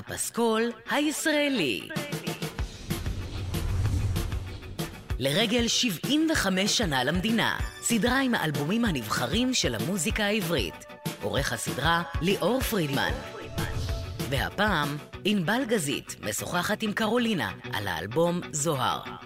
הפסקול הישראלי. לרגל 75 שנה למדינה, סדרה עם האלבומים הנבחרים של המוזיקה העברית. עורך הסדרה ליאור פרידמן. והפעם, ענבל גזית משוחחת עם קרולינה על האלבום זוהר.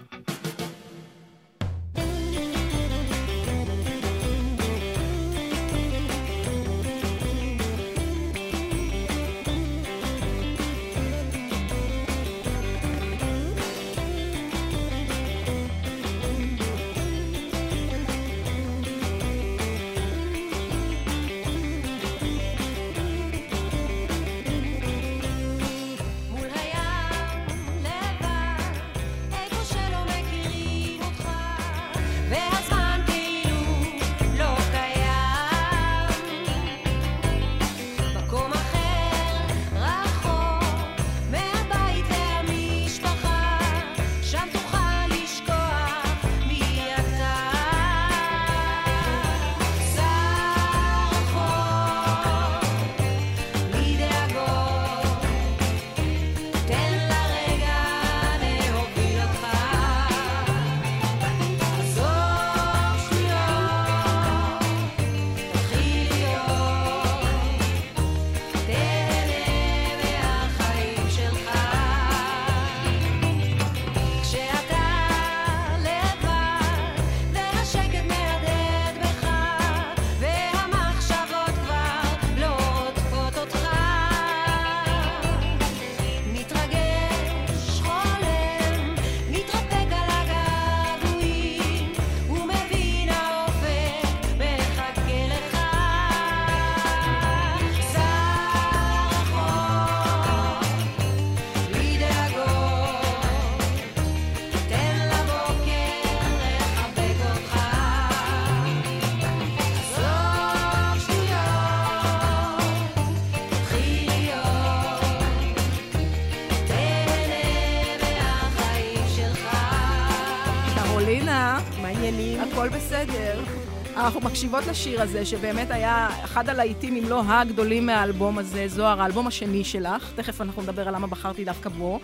אנחנו מקשיבות לשיר הזה, שבאמת היה אחד הלהיטים, אם לא הגדולים מהאלבום הזה, זוהר, האלבום השני שלך. תכף אנחנו נדבר על למה בחרתי דווקא בו.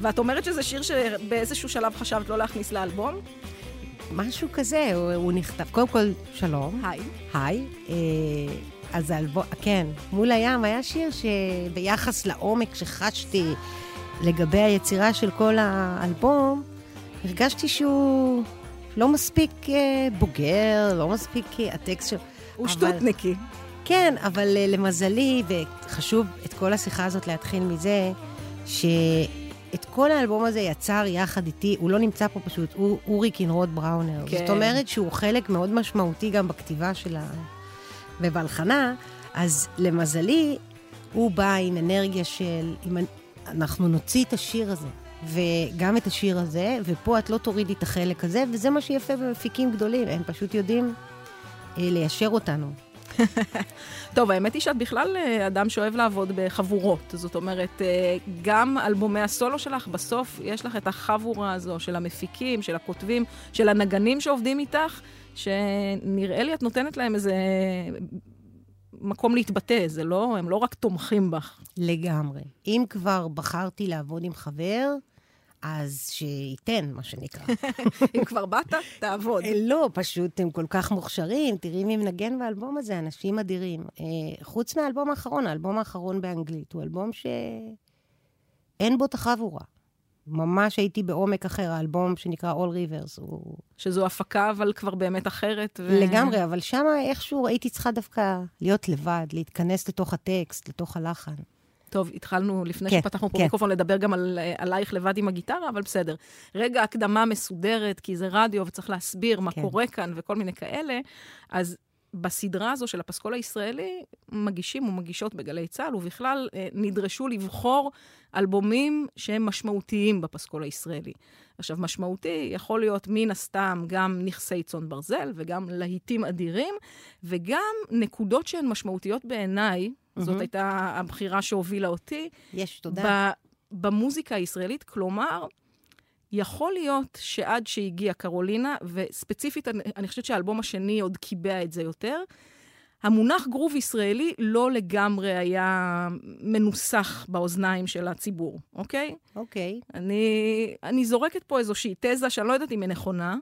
ואת אומרת שזה שיר שבאיזשהו שלב חשבת לא להכניס לאלבום? משהו כזה, הוא, הוא נכתב. קודם כל, שלום. היי. היי. אה, אז האלבום, כן, מול הים היה שיר שביחס לעומק שחשתי לגבי היצירה של כל האלבום, הרגשתי שהוא לא מספיק אה, בוגר, לא מספיק אה, הטקסט שלו. הוא שטותניקי. כן, אבל אה, למזלי, וחשוב את כל השיחה הזאת להתחיל מזה, שאת כל האלבום הזה יצר יחד איתי, הוא לא נמצא פה פשוט, הוא אורי קינרוד בראונר. כן. זאת אומרת שהוא חלק מאוד משמעותי גם בכתיבה של ה... ובהלחנה, אז למזלי, הוא בא עם אנרגיה של, אם אנחנו נוציא את השיר הזה, וגם את השיר הזה, ופה את לא תורידי את החלק הזה, וזה מה שיפה במפיקים גדולים, הם פשוט יודעים אה, ליישר אותנו. טוב, האמת היא שאת בכלל אה, אדם שאוהב לעבוד בחבורות. זאת אומרת, אה, גם אלבומי הסולו שלך, בסוף יש לך את החבורה הזו של המפיקים, של הכותבים, של הנגנים שעובדים איתך, שנראה לי את נותנת להם איזה מקום להתבטא, זה לא, הם לא רק תומכים בך. לגמרי. אם כבר בחרתי לעבוד עם חבר, אז שייתן, מה שנקרא. אם כבר באת, תעבוד. אה, לא, פשוט הם כל כך מוכשרים. תראי מי מנגן באלבום הזה, אנשים אדירים. אה, חוץ מהאלבום האחרון, האלבום האחרון באנגלית, הוא אלבום שאין בו את החבורה. ממש הייתי בעומק אחר, האלבום שנקרא All Rivers. הוא... שזו הפקה, אבל כבר באמת אחרת. ו... לגמרי, אבל שם איכשהו הייתי צריכה דווקא להיות לבד, להתכנס לתוך הטקסט, לתוך הלחן. טוב, התחלנו, לפני כן, שפתחנו פה כן. מיקרופון, לדבר גם על, עלייך לבד עם הגיטרה, אבל בסדר. רגע הקדמה מסודרת, כי זה רדיו וצריך להסביר מה כן. קורה כאן וכל מיני כאלה, אז בסדרה הזו של הפסקול הישראלי, מגישים ומגישות בגלי צה"ל, ובכלל אה, נדרשו לבחור אלבומים שהם משמעותיים בפסקול הישראלי. עכשיו, משמעותי יכול להיות מן הסתם גם נכסי צאן ברזל, וגם להיטים אדירים, וגם נקודות שהן משמעותיות בעיניי, mm-hmm. זאת הייתה הבחירה שהובילה אותי. יש, תודה. במוזיקה הישראלית, כלומר, יכול להיות שעד שהגיעה קרולינה, וספציפית, אני, אני חושבת שהאלבום השני עוד קיבע את זה יותר, המונח גרוב ישראלי לא לגמרי היה מנוסח באוזניים של הציבור, אוקיי? אוקיי. אני, אני זורקת פה איזושהי תזה שאני לא יודעת אם היא נכונה.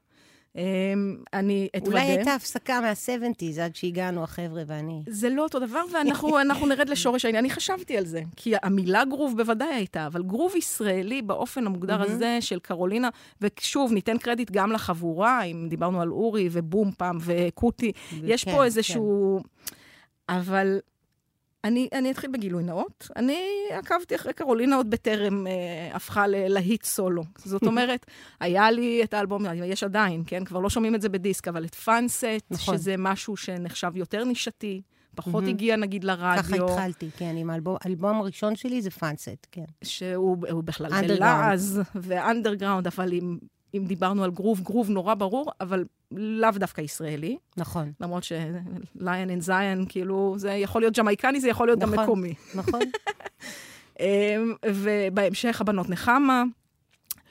אמ, אני אתוודה. אולי הייתה הפסקה מה-70's עד שהגענו, החבר'ה ואני. זה לא אותו דבר, ואנחנו נרד לשורש העניין. אני חשבתי על זה, כי המילה גרוב בוודאי הייתה, אבל גרוב ישראלי באופן המוגדר הזה של קרולינה, ושוב, ניתן קרדיט גם לחבורה, אם דיברנו על אורי ובום פעם וקוטי, יש פה כן, איזשהו... כן. אבל אני, אני אתחיל בגילוי נאות. אני עקבתי אחרי קרולינה עוד בטרם אה, הפכה ללהיט סולו. זאת אומרת, היה לי את האלבום, יש עדיין, כן? כבר לא שומעים את זה בדיסק, אבל את פאנסט, נכון. שזה משהו שנחשב יותר נישתי. פחות mm-hmm. הגיע נגיד לרדיו. ככה התחלתי, כן, עם האלבום, האלבום הראשון שלי זה פאנסט, כן. שהוא בכלל בלעז ואנדרגראונד, אבל עם אם דיברנו על גרוב, גרוב נורא ברור, אבל לאו דווקא ישראלי. נכון. למרות שליין אין זיין, כאילו, זה יכול להיות ג'מייקני, זה יכול להיות נכון, גם מקומי. נכון. אמ, ובהמשך הבנות נחמה,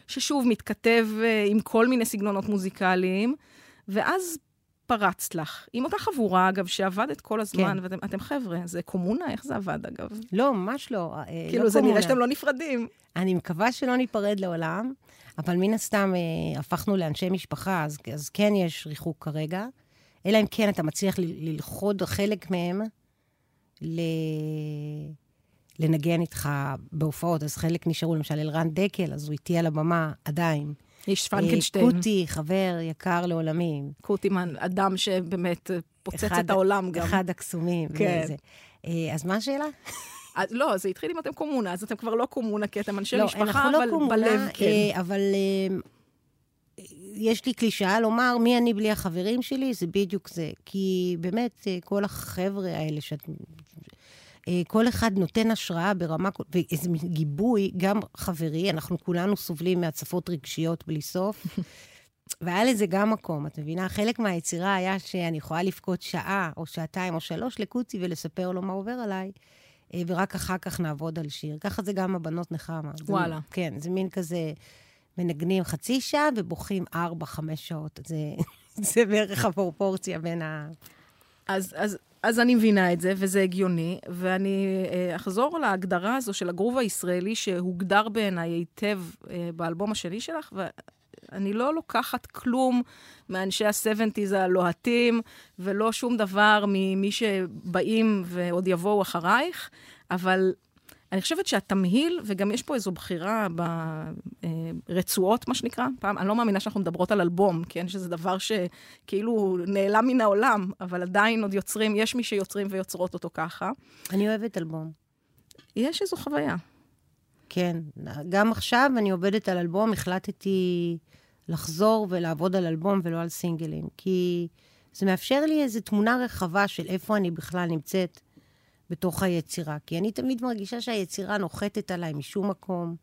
ששוב מתכתב אה, עם כל מיני סגנונות מוזיקליים, ואז פרצת לך, עם אותה חבורה, אגב, שעבדת כל הזמן, כן. ואתם חבר'ה, זה קומונה? איך זה עבד, אגב? לא, ממש לא. אה, כאילו, לא זה קומונה. נראה שאתם לא נפרדים. אני מקווה שלא ניפרד לעולם. אבל מן הסתם אה, הפכנו לאנשי משפחה, אז, אז כן יש ריחוק כרגע. אלא אם כן אתה מצליח ל- ללכוד חלק מהם ל... לנגן איתך בהופעות. אז חלק נשארו, למשל אלרן דקל, אז הוא איתי על הבמה עדיין. איש פרנקנשטיין. קוטי, חבר יקר לעולמי. קוטימן, אדם שבאמת פוצץ אחד, את העולם גם. אחד הקסומים. כן. וזה. אה, אז מה השאלה? אז לא, זה התחיל אם אתם קומונה, אז אתם כבר לא קומונה, כי אתם אנשי לא, משפחה, לא אבל קומונה, בלב כן. אה, אבל אה, יש לי קלישאה לומר, מי אני בלי החברים שלי? זה בדיוק זה. כי באמת, אה, כל החבר'ה האלה שאת... אה, כל אחד נותן השראה ברמה, ואיזה גיבוי, גם חברי, אנחנו כולנו סובלים מהצפות רגשיות בלי סוף. והיה לזה גם מקום, את מבינה? חלק מהיצירה היה שאני יכולה לבכות שעה, או שעתיים, או שלוש לקוצי ולספר לו מה עובר עליי. אה, ורק אחר כך נעבוד על שיר. ככה זה גם הבנות נחמה. וואלה. זה, כן, זה מין כזה, מנגנים חצי שעה ובוכים ארבע, חמש שעות. זה, זה בערך הפרופורציה בין ה... אז, אז, אז אני מבינה את זה, וזה הגיוני, ואני אה, אחזור להגדרה הזו של הגרוב הישראלי, שהוגדר בעיניי היטב אה, באלבום השני שלך, אני לא לוקחת כלום מאנשי ה-70's הלוהטים, ולא שום דבר ממי שבאים ועוד יבואו אחרייך, אבל אני חושבת שהתמהיל, וגם יש פה איזו בחירה ברצועות, מה שנקרא, פעם, אני לא מאמינה שאנחנו מדברות על אלבום, כן? שזה דבר שכאילו נעלם מן העולם, אבל עדיין עוד יוצרים, יש מי שיוצרים ויוצרות אותו ככה. אני אוהבת אלבום. יש איזו חוויה. כן, גם עכשיו אני עובדת על אלבום, החלטתי לחזור ולעבוד על אלבום ולא על סינגלים, כי זה מאפשר לי איזו תמונה רחבה של איפה אני בכלל נמצאת בתוך היצירה. כי אני תמיד מרגישה שהיצירה נוחתת עליי משום מקום,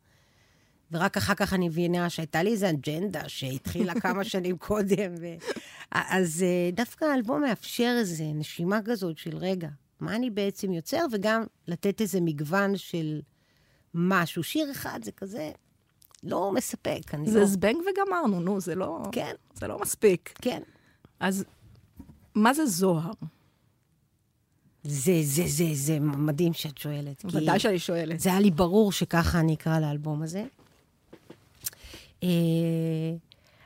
ורק אחר כך אני מבינה שהייתה לי איזו אג'נדה שהתחילה כמה שנים קודם. ו... אז אה, דווקא האלבום מאפשר איזו נשימה כזאת של רגע, מה אני בעצם יוצר, וגם לתת איזה מגוון של משהו. שיר אחד זה כזה, לא מספק. זה לא... זבנג וגמרנו, נו, זה לא... כן. זה לא מספיק. כן. אז מה זה זוהר? זה, זה, זה, זה מדהים שאת שואלת. ודאי שאני שואלת. זה היה לי ברור שככה אני אקרא לאלבום הזה. Uh,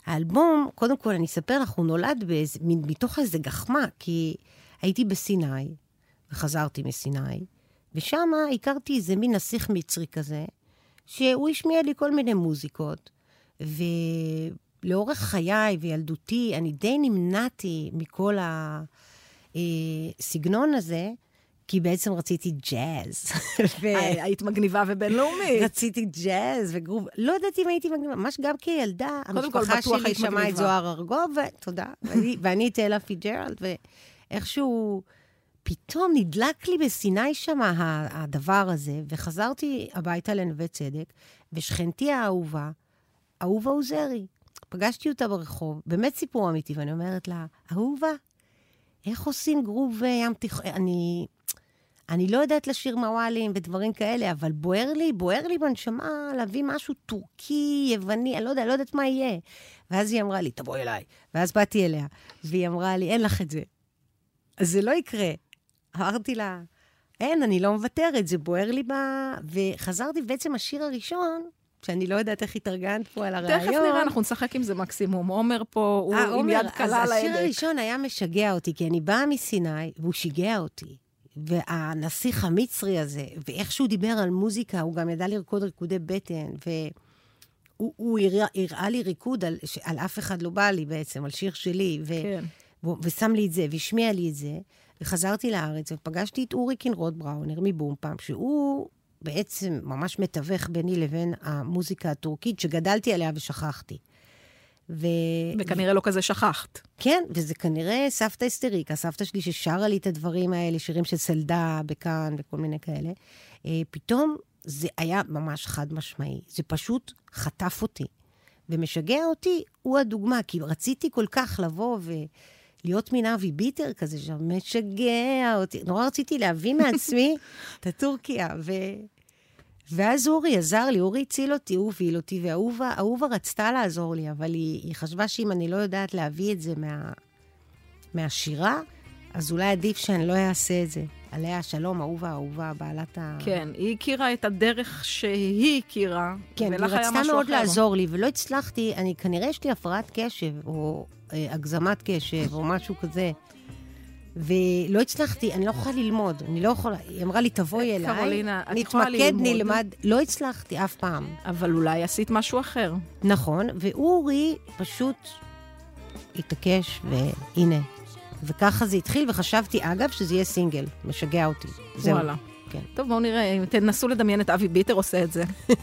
האלבום, קודם כל, אני אספר לך, הוא נולד באיזה, מתוך איזה גחמה, כי הייתי בסיני, וחזרתי מסיני, ושם הכרתי איזה מין נסיך מצרי כזה, שהוא השמיע לי כל מיני מוזיקות, ולאורך חיי וילדותי, אני די נמנעתי מכל הסגנון הזה, כי בעצם רציתי ג'אז. ו... אה, היית מגניבה ובינלאומית. רציתי ג'אז וגרוב, לא יודעת אם הייתי מגניבה, ממש גם כילדה, המשפחה שלי שמעה את זוהר ארגוב, ותודה, ואני את אלה פיג'רלד, ואיכשהו... פתאום נדלק לי בסיני שם הדבר הזה, וחזרתי הביתה לנווה צדק, ושכנתי האהובה, אהובה עוזרי. פגשתי אותה ברחוב, באמת סיפור אמיתי, ואני אומרת לה, אהובה, איך עושים גרוב ים תיכון? אני, אני לא יודעת לשיר מוואלים ודברים כאלה, אבל בוער לי, בוער לי בנשמה להביא משהו טורקי, יווני, אני לא יודעת, לא יודעת מה יהיה. ואז היא אמרה לי, תבואי אליי. ואז באתי אליה, והיא אמרה לי, אין לך את זה. אז זה לא יקרה. אמרתי לה, אין, אני לא מוותרת, זה בוער לי ב... וחזרתי, בעצם השיר הראשון, שאני לא יודעת איך התארגנת פה על הרעיון. תכף נראה, אנחנו נשחק עם זה מקסימום. עומר פה, הוא 아, אה, עם יד קלה על ההדק. השיר הראשון היה משגע אותי, כי אני באה מסיני, והוא שיגע אותי. והנסיך המצרי הזה, ואיך שהוא דיבר על מוזיקה, הוא גם ידע לרקוד ריקודי בטן, והוא הראה, הראה לי ריקוד על, על אף אחד לא בא לי בעצם, על שיר שלי, ו, כן. ו, ושם לי את זה, והשמיע לי את זה, וחזרתי לארץ, ופגשתי את אורי קינרוד בראונר מבום פעם, שהוא בעצם ממש מתווך ביני לבין המוזיקה הטורקית, שגדלתי עליה ושכחתי. ו... וכנראה ו... לא כזה שכחת. כן, וזה כנראה סבתא אסטריקה, סבתא שלי ששרה לי את הדברים האלה, שירים של סלדה בכאן וכל מיני כאלה. אה, פתאום זה היה ממש חד משמעי. זה פשוט חטף אותי. ומשגע אותי, הוא הדוגמה, כי רציתי כל כך לבוא ולהיות מין אבי ביטר כזה, שמשגע אותי. נורא רציתי להביא מעצמי את הטורקיה, ו... ואז אורי עזר לי, אורי הציל אותי, הוא הוביל אותי, ואהובה רצתה לעזור לי, אבל היא, היא חשבה שאם אני לא יודעת להביא את זה מה, מהשירה, אז אולי עדיף שאני לא אעשה את זה. עליה השלום, אהובה, אהובה, בעלת ה... כן, היא הכירה את הדרך שהיא הכירה, כן, ולך היה משהו אחר. כן, היא רצתה מאוד לעזור לי, ולא הצלחתי, אני, כנראה יש לי הפרעת קשב, או אה, הגזמת קשב, או משהו כזה. ולא הצלחתי, אני לא יכולה ללמוד, אני לא יכולה, היא אמרה לי, תבואי אליי, קרולינה, את יכולה ללמוד. נתמקד, נלמד, לא הצלחתי אף פעם. אבל אולי עשית משהו אחר. נכון, ואורי פשוט התעקש, והנה. וככה זה התחיל, וחשבתי, אגב, שזה יהיה סינגל, משגע אותי. זהו. וואלה. כן. טוב, בואו נראה, תנסו לדמיין את אבי ביטר עושה את זה.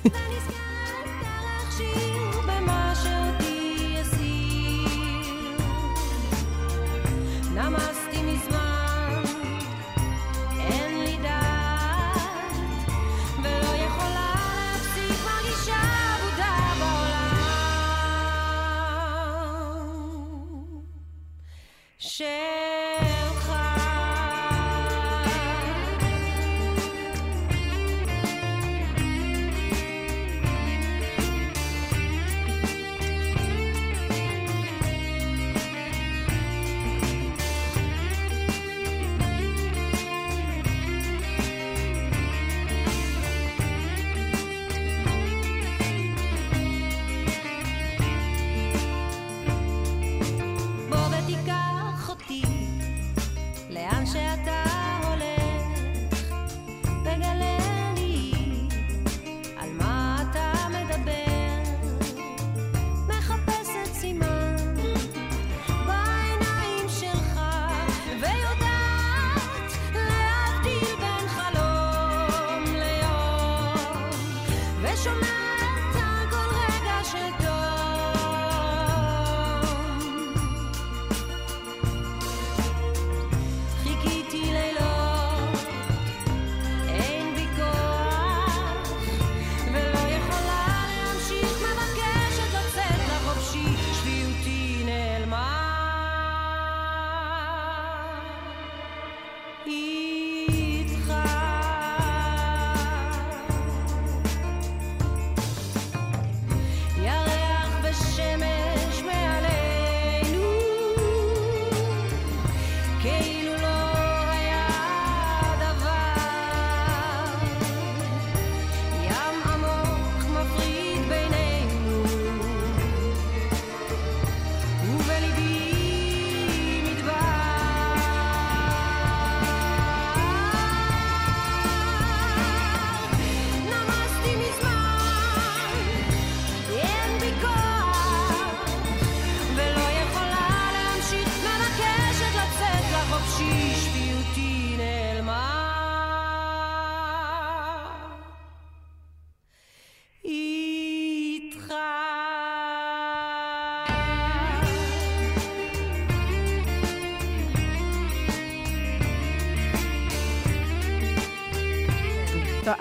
share.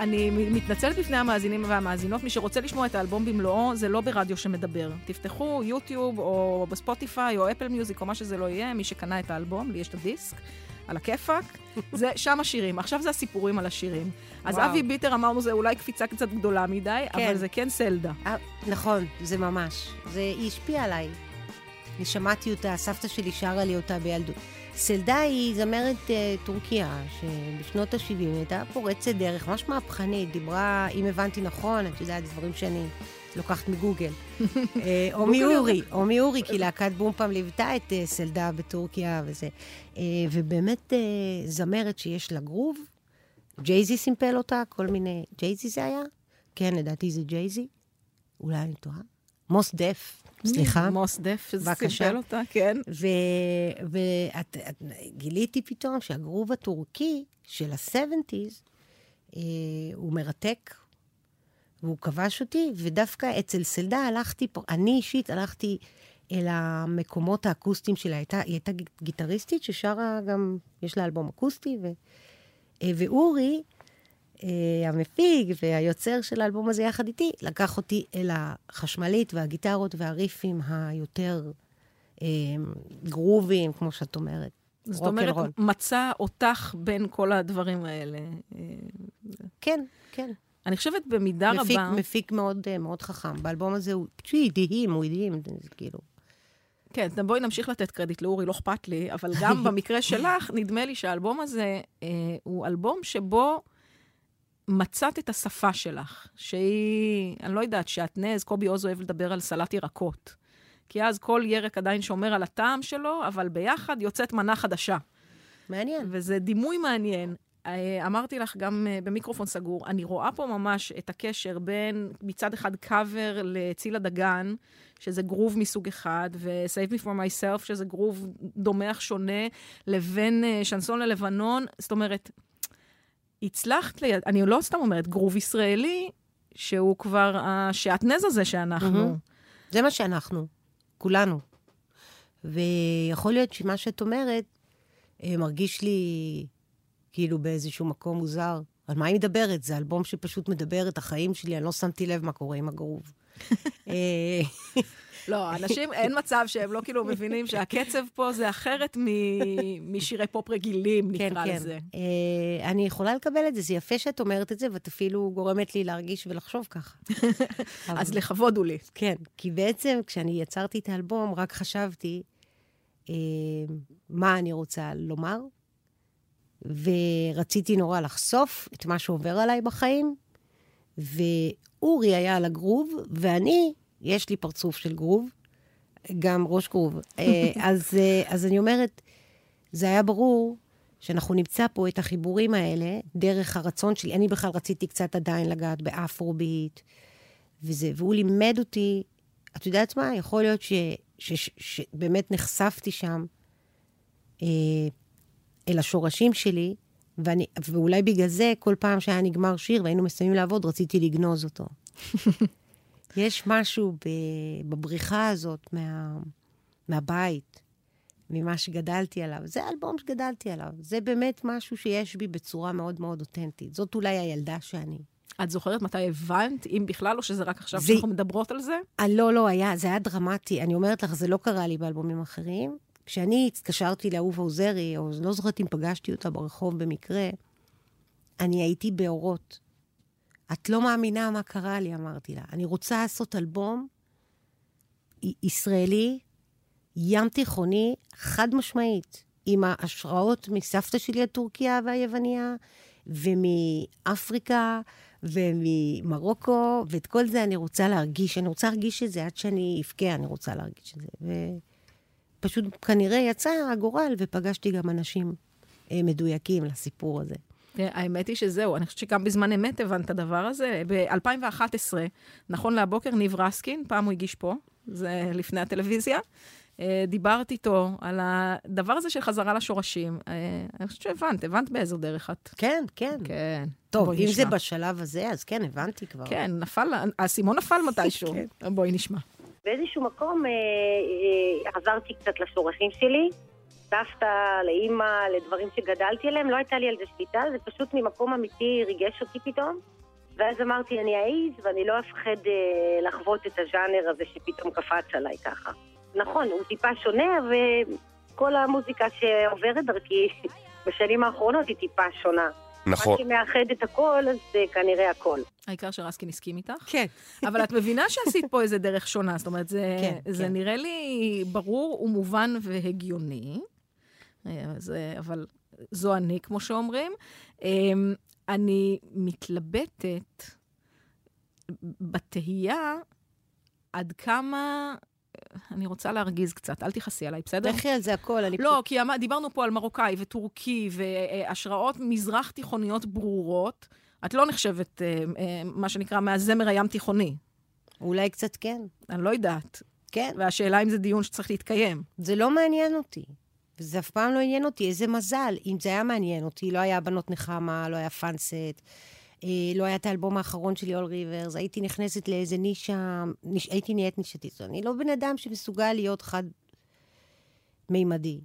אני מתנצלת בפני המאזינים והמאזינות, מי שרוצה לשמוע את האלבום במלואו, זה לא ברדיו שמדבר. תפתחו יוטיוב או בספוטיפיי או אפל מיוזיק או מה שזה לא יהיה, מי שקנה את האלבום, לי יש את הדיסק. על הכיפאק, זה שם השירים. עכשיו זה הסיפורים על השירים. אז וואו. אבי ביטר אמרנו, זה אולי קפיצה קצת גדולה מדי, כן. אבל זה כן סלדה. 아, אה, נכון, זה ממש. זה, היא השפיעה עליי. אני שמעתי אותה, סבתא שלי שרה לי אותה בילדות. סלדה היא זמרת uh, טורקיה, שבשנות ה-70 הייתה פורצת דרך, ממש מהפכנית, דיברה, אם הבנתי נכון, את יודעת, דברים שאני לוקחת מגוגל. או מאורי, או מאורי, כי להקת בום פעם ליוותה את אה, סלדה בטורקיה וזה. אה, ובאמת אה, זמרת שיש לה גרוב, ג'ייזי סימפל אותה, כל מיני... ג'ייזי זה היה? כן, לדעתי זה ג'ייזי. אולי אני טועה. מוס דף. סליחה? מוס דף, סימפל אותה, כן. וגיליתי פתאום שהגרוב הטורקי של ה-70's אה, הוא מרתק, והוא כבש אותי, ודווקא אצל סלדה הלכתי, אני אישית הלכתי אל המקומות האקוסטיים שלה. הייתה, היא הייתה גיטריסטית ששרה גם, יש לה אלבום אקוסטי, ו, אה, ואורי, אה, המפיג והיוצר של האלבום הזה יחד איתי, לקח אותי אל החשמלית והגיטרות והריפים היותר אה, גרובים, כמו שאת אומרת. זאת אומרת, רול. מצא אותך בין כל הדברים האלה. אה, כן, כן. אני חושבת במידה מפיק, רבה... מפיק מאוד, מאוד חכם. באלבום הזה הוא פשוט הדהים, הוא הדהים, כאילו. כן, בואי נמשיך לתת קרדיט לאורי, לא אכפת לי, אבל גם במקרה שלך, נדמה לי שהאלבום הזה אה, הוא אלבום שבו מצאת את השפה שלך, שהיא, אני לא יודעת, שעטנז, קובי עוז אוהב לדבר על סלט ירקות. כי אז כל ירק עדיין שומר על הטעם שלו, אבל ביחד יוצאת מנה חדשה. מעניין. וזה דימוי מעניין. אה, אמרתי לך גם אה, במיקרופון סגור, אני רואה פה ממש את הקשר בין מצד אחד קאבר לצילה דגן, שזה גרוב מסוג אחד, ו-Save me for myself, שזה גרוב דומה אך שונה, לבין uh, שנסון ללבנון. זאת אומרת, הצלחת, לי, אני לא סתם אומרת, גרוב ישראלי, שהוא כבר השעטנז הזה שאנחנו. Mm-hmm. זה מה שאנחנו, כולנו. ויכול להיות שמה שאת אומרת אה, מרגיש לי כאילו באיזשהו מקום מוזר. על מה היא מדברת? זה אלבום שפשוט מדבר את החיים שלי, אני לא שמתי לב מה קורה עם הגרוב. אה, לא, אנשים, אין מצב שהם לא כאילו מבינים שהקצב פה זה אחרת משירי פופ רגילים, כן, נקרא כן, לזה. כן, כן. אני יכולה לקבל את זה, זה יפה שאת אומרת את זה, ואת אפילו גורמת לי להרגיש ולחשוב ככה. אז לכבוד הוא לי. כן, כי בעצם כשאני יצרתי את האלבום, רק חשבתי אה, מה אני רוצה לומר, ורציתי נורא לחשוף את מה שעובר עליי בחיים, ואורי היה על הגרוב, ואני יש לי פרצוף של גרוב, גם ראש גרוב. אה, אז, אה, אז אני אומרת, זה היה ברור שאנחנו נמצא פה את החיבורים האלה דרך הרצון שלי. אני בכלל רציתי קצת עדיין לגעת באפרוביט וזה, והוא לימד אותי, את יודעת מה? יכול להיות שבאמת נחשפתי שם אה, אל השורשים שלי, ואני, ואולי בגלל זה, כל פעם שהיה נגמר שיר והיינו מסיימים לעבוד, רציתי לגנוז אותו. יש משהו בבריחה הזאת מה, מהבית, ממה שגדלתי עליו. זה אלבום שגדלתי עליו. זה באמת משהו שיש בי בצורה מאוד מאוד אותנטית. זאת אולי הילדה שאני. את זוכרת מתי הבנת, אם בכלל, או שזה רק עכשיו זה... שאנחנו מדברות על זה? 아, אה, לא, לא, היה, זה היה דרמטי. אני אומרת לך, זה לא קרה לי באלבומים אחרים. כשאני התקשרתי לאהובה עוזרי, או לא זוכרת אם פגשתי אותה ברחוב במקרה, אני הייתי באורות. את לא מאמינה מה קרה לי, אמרתי לה. אני רוצה לעשות אלבום ישראלי, ים תיכוני, חד משמעית, עם ההשראות מסבתא שלי הטורקיה והיווניה, ומאפריקה, וממרוקו, ואת כל זה אני רוצה להרגיש. אני רוצה להרגיש את זה עד שאני אבכה, אני רוצה להרגיש את זה. ופשוט כנראה יצא הגורל, ופגשתי גם אנשים אה, מדויקים לסיפור הזה. האמת היא שזהו, אני חושבת שגם בזמן אמת הבנת את הדבר הזה. ב-2011, נכון להבוקר, ניב רסקין, פעם הוא הגיש פה, זה לפני הטלוויזיה, אה, דיברתי איתו על הדבר הזה של חזרה לשורשים. אה, אני חושבת שהבנת, הבנת באיזו דרך את. כן, כן. כן. טוב, אם נשמע. זה בשלב הזה, אז כן, הבנתי כבר. כן, נפל, האסימון נפל מתישהו. כן. בואי נשמע. באיזשהו מקום אה, אה, חזרתי קצת לשורשים שלי. לסבתא, לאימא, לדברים שגדלתי עליהם, לא הייתה לי על זה שליטה, זה פשוט ממקום אמיתי ריגש אותי פתאום. ואז אמרתי, אני אעיז ואני לא אפחד אה, לחוות את הז'אנר הזה שפתאום קפץ עליי ככה. נכון, הוא טיפה שונה, וכל המוזיקה שעוברת דרכי בשנים האחרונות היא טיפה שונה. נכון. מה שמאחד את הכל, אז זה כנראה הכל. העיקר שרסקין הסכים איתך? כן. אבל את מבינה שעשית פה איזה דרך שונה, זאת אומרת, זה, כן, זה כן. נראה לי ברור ומובן והגיוני. זה, אבל זו אני, כמו שאומרים. אמ, אני מתלבטת בתהייה עד כמה... אני רוצה להרגיז קצת, אל תכעסי עליי, בסדר? לכי על זה הכל, אני... לא, כי דיברנו פה על מרוקאי וטורקי והשראות מזרח תיכוניות ברורות. את לא נחשבת, אה, אה, מה שנקרא, מהזמר הים תיכוני. אולי קצת כן. אני לא יודעת. כן. והשאלה אם זה דיון שצריך להתקיים. זה לא מעניין אותי. וזה אף פעם לא עניין אותי, איזה מזל. אם זה היה מעניין אותי, לא היה בנות נחמה, לא היה פאנסט, אה, לא היה את האלבום האחרון של יול ריברס, הייתי נכנסת לאיזה נישה, ניש, הייתי נהיית נישתית. אני לא בן אדם שמסוגל להיות חד-מימדי.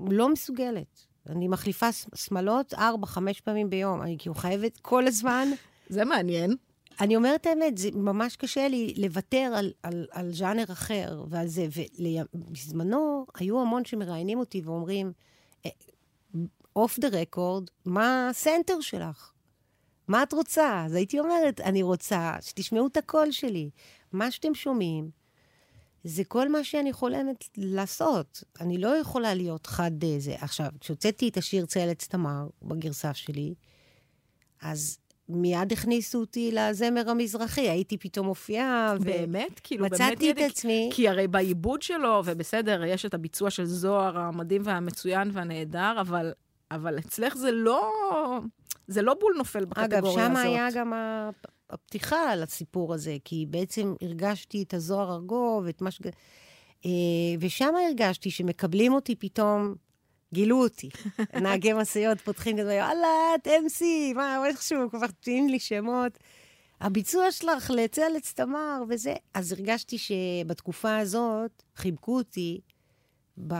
לא מסוגלת. אני מחליפה שמלות ארבע, חמש פעמים ביום. אני כאילו חייבת כל הזמן... זה מעניין. אני אומרת האמת, זה ממש קשה לי לוותר על, על, על ז'אנר אחר ועל זה. ובזמנו היו המון שמראיינים אותי ואומרים, off the record, מה הז'אנר שלך? מה את רוצה? אז הייתי אומרת, אני רוצה שתשמעו את הקול שלי. מה שאתם שומעים, זה כל מה שאני חולמת לעשות. אני לא יכולה להיות חד זה. עכשיו, כשהוצאתי את השיר צל עץ תמר בגרסה שלי, אז מיד הכניסו אותי לזמר המזרחי, הייתי פתאום מופיעה. ו... באמת? כאילו, באמת מצאתי את עצמי. כי הרי בעיבוד שלו, ובסדר, יש את הביצוע של זוהר המדהים והמצוין והנהדר, אבל, אבל אצלך זה לא... זה לא בול נופל בקטגוריה הזאת. אגב, שם היה גם הפתיחה לסיפור הזה, כי בעצם הרגשתי את הזוהר ארגוב, את מה ש... אה, ושם הרגשתי שמקבלים אותי פתאום גילו אותי. נהגי משאיות פותחים כזה, יאללה, את אמסי, מה, איכשהו, כבר תהיים לי שמות. הביצוע שלך לצלץ תמר וזה. אז הרגשתי שבתקופה הזאת חיבקו אותי ב...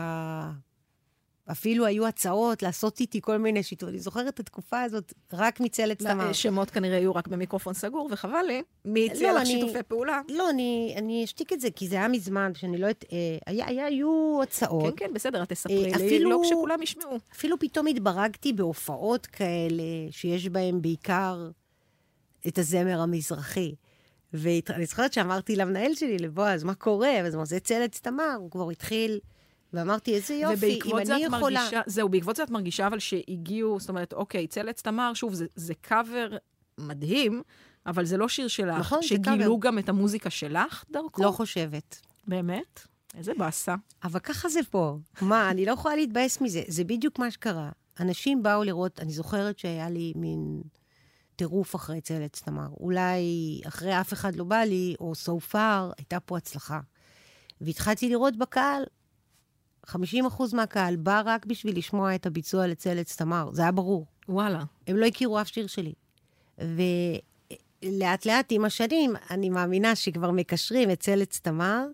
אפילו היו הצעות לעשות איתי כל מיני שיטות. אני זוכרת את התקופה הזאת רק מצלץ לא, תמר. שמות כנראה היו רק במיקרופון סגור, וחבל לי. מי הציע לא, לך שיתופי פעולה? לא, אני, אני אשתיק את זה, כי זה היה מזמן, שאני לא... אטעה. היה, היה, היו הצעות. כן, כן, בסדר, את תספרי לי, אפילו, לא כשכולם ישמעו. אפילו פתאום התברגתי בהופעות כאלה, שיש בהן בעיקר את הזמר המזרחי. ואני זוכרת שאמרתי למנהל שלי, לבועז, מה קורה? ואז הוא אמר, זה צלץ תמר, הוא כבר התחיל... ואמרתי, איזה יופי, אם אני יכולה... מרגישה, זהו, בעקבות זה את מרגישה אבל שהגיעו, זאת אומרת, אוקיי, צלץ תמר, שוב, זה, זה קאבר מדהים, אבל זה לא שיר שלך. נכון, זה קאבר. שגילו גם את המוזיקה שלך דרכו? לא חושבת. באמת? איזה באסה. אבל ככה זה פה. מה, אני לא יכולה להתבאס מזה. זה בדיוק מה שקרה. אנשים באו לראות, אני זוכרת שהיה לי מין טירוף אחרי צלץ תמר. אולי אחרי אף אחד לא בא לי, או so far, הייתה פה הצלחה. והתחלתי לראות בקהל 50 אחוז מהקהל בא רק בשביל לשמוע את הביצוע לצלץ תמר, זה היה ברור. וואלה. הם לא הכירו אף שיר שלי. ולאט לאט עם השנים, אני מאמינה שכבר מקשרים את צלץ תמר,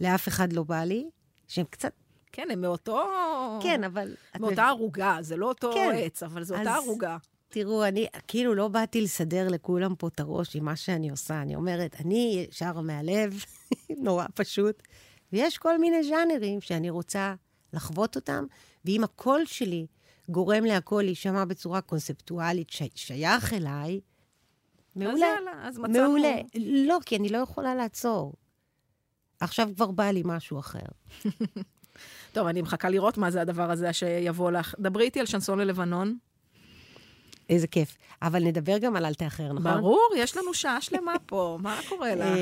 לאף אחד לא בא לי, שהם קצת... כן, הם מאותו... כן, אבל... מאותה ערוגה, זה לא אותו כן. עץ, אבל זו אותה ערוגה. תראו, אני כאילו לא באתי לסדר לכולם פה את הראש עם מה שאני עושה. אני אומרת, אני שרה מהלב, נורא פשוט. ויש כל מיני ז'אנרים שאני רוצה לחוות אותם, ואם הקול שלי גורם להקול להישמע בצורה קונספטואלית ש... שייך אליי, מעולה. אז יאללה, אז מצאנו... מעולה. לא, כי אני לא יכולה לעצור. עכשיו כבר בא לי משהו אחר. טוב, אני מחכה לראות מה זה הדבר הזה שיבוא לך. דברי איתי על שנסון ללבנון. איזה כיף. אבל נדבר גם על אל תאחר, נכון? ברור, יש לנו שעה שלמה פה, מה קורה לך?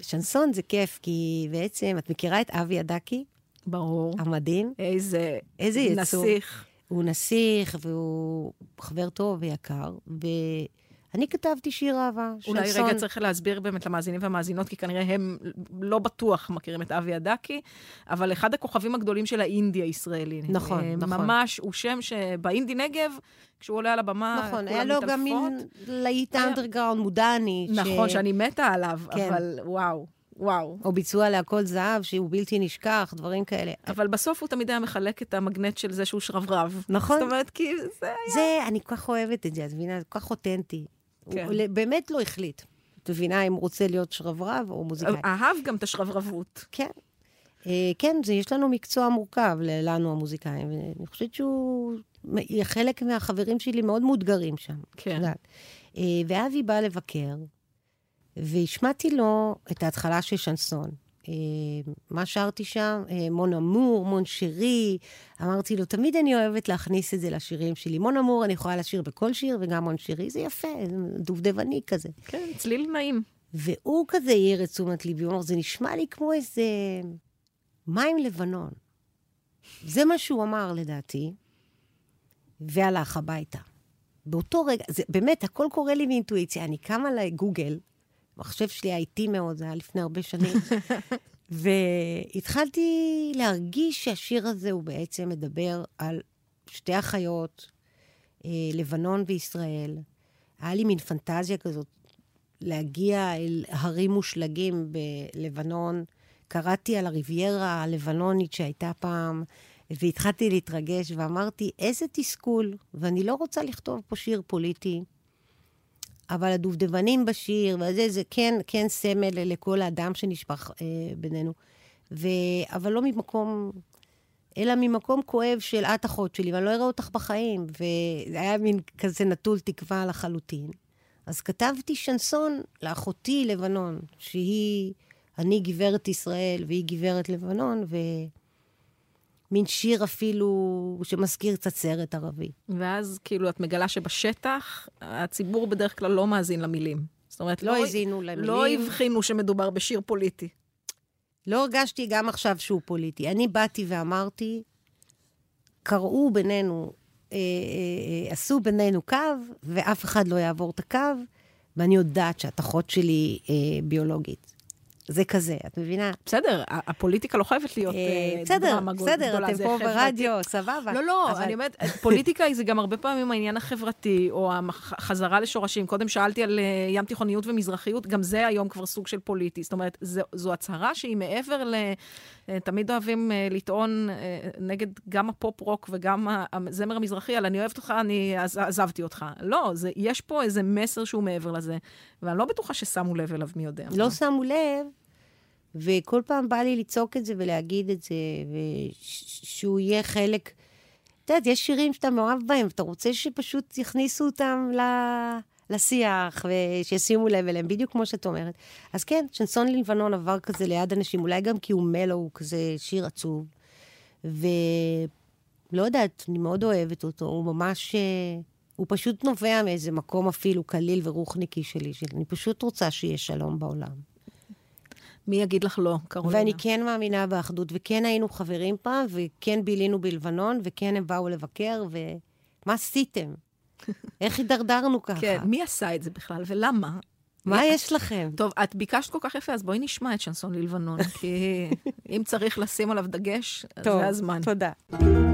שנסון זה כיף, כי בעצם, את מכירה את אבי אדקי? ברור. המדהים? איזה, איזה יצור. נסיך. הוא נסיך, והוא חבר טוב ויקר, ואני כתבתי שיר אהבה, אולי שנסון. אולי רגע צריך להסביר באמת למאזינים והמאזינות, כי כנראה הם לא בטוח מכירים את אבי אדקי, אבל אחד הכוכבים הגדולים של האינדי הישראלי. נכון, אה, נכון. ממש, הוא שם שבאינדי נגב, כשהוא עולה על הבמה, נכון, היה לו גם מין להיט אנדרגראונד מודעני. נכון, ש... שאני מתה עליו, כן. אבל וואו. וואו. או ביצוע להכל זהב, שהוא בלתי נשכח, דברים כאלה. אבל בסוף הוא תמיד היה מחלק את המגנט של זה שהוא שרברב. נכון. זאת אומרת, כי זה היה... זה, אני כל כך אוהבת את זה, את מבינה? זה כל כך אותנטי. כן. הוא באמת לא החליט. את מבינה אם הוא רוצה להיות שרברב או מוזיקאי. אהב גם את השרברבות. כן. אה, כן, זה, יש לנו מקצוע מורכב, לנו המוזיקאים, ואני חושבת שהוא... חלק מהחברים שלי מאוד מאותגרים שם. כן. אה, ואבי בא לבקר, והשמעתי לו את ההתחלה של שנסון. מה שרתי שם? מון אמור, מון שרי. אמרתי לו, תמיד אני אוהבת להכניס את זה לשירים שלי. מון אמור אני יכולה לשיר בכל שיר, וגם מון שרי, זה יפה, דובדבני כזה. כן, צליל נעים. והוא כזה העיר את תשומת ליבי, הוא אמר, זה נשמע לי כמו איזה מים לבנון. זה מה שהוא אמר, לדעתי, והלך הביתה. באותו רגע, זה באמת, הכל קורה לי מאינטואיציה. אני קמה לגוגל, המחשב שלי היה איטי מאוד, זה היה לפני הרבה שנים, והתחלתי להרגיש שהשיר הזה הוא בעצם מדבר על שתי אחיות, אה, לבנון וישראל. היה לי מין פנטזיה כזאת להגיע אל הרים מושלגים בלבנון. קראתי על הריביירה הלבנונית שהייתה פעם, והתחלתי להתרגש, ואמרתי, איזה תסכול, ואני לא רוצה לכתוב פה שיר פוליטי, אבל הדובדבנים בשיר, וזה, זה כן, כן סמל לכל האדם שנשפך אה, בינינו. ו... אבל לא ממקום, אלא ממקום כואב של את אחות שלי, ואני לא אראה אותך בחיים. וזה היה מין כזה נטול תקווה לחלוטין. אז כתבתי שנסון לאחותי לבנון, שהיא, אני גברת ישראל והיא גברת לבנון, ומין שיר אפילו שמזכיר קצת סרט ערבי. ואז כאילו את מגלה שבשטח הציבור בדרך כלל לא מאזין למילים. זאת אומרת, לא, לא האזינו למילים. לא הבחינו שמדובר בשיר פוליטי. לא הרגשתי גם עכשיו שהוא פוליטי. אני באתי ואמרתי, קראו בינינו אה, אה, עשו בינינו קו, ואף אחד לא יעבור את הקו, ואני יודעת שאת אחות שלי אה, ביולוגית. זה כזה, את מבינה? בסדר, הפוליטיקה לא חייבת להיות דרמה גדולה. בסדר, בסדר, אתם פה ברדיו, סבבה. לא, לא, אני אומרת, פוליטיקה זה גם הרבה פעמים העניין החברתי, או החזרה לשורשים. קודם שאלתי על ים תיכוניות ומזרחיות, גם זה היום כבר סוג של פוליטי. זאת אומרת, זו הצהרה שהיא מעבר ל... תמיד אוהבים לטעון נגד גם הפופ-רוק וגם הזמר המזרחי, על אני אוהבת אותך, אני עזבתי אותך. לא, יש פה איזה מסר שהוא מעבר לזה, ואני לא בטוחה ששמו לב אליו, מי יודע. לא שמו לב. וכל פעם בא לי לצעוק את זה ולהגיד את זה, ושהוא יהיה חלק... את יודעת, יש שירים שאתה מאוהב בהם, אתה רוצה שפשוט יכניסו אותם ל... לשיח, ושישימו לב אליהם, בדיוק כמו שאת אומרת. אז כן, שנסון ללבנון עבר כזה ליד אנשים, אולי גם כי הוא מלו, הוא כזה שיר עצוב. ולא יודעת, אני מאוד אוהבת אותו, הוא ממש... אה, הוא פשוט נובע מאיזה מקום אפילו קליל ורוחניקי שלי, שאני פשוט רוצה שיהיה שלום בעולם. מי יגיד לך לא, קרולינה? ואני כן מאמינה באחדות, וכן היינו חברים פעם, וכן בילינו בלבנון, וכן הם באו לבקר, ומה עשיתם? איך הידרדרנו ככה? כן, מי עשה את זה בכלל, ולמה? מה יש לכם? טוב, את ביקשת כל כך יפה, אז בואי נשמע את שנסון ללבנון, כי אם צריך לשים עליו דגש, זה הזמן. טוב, תודה.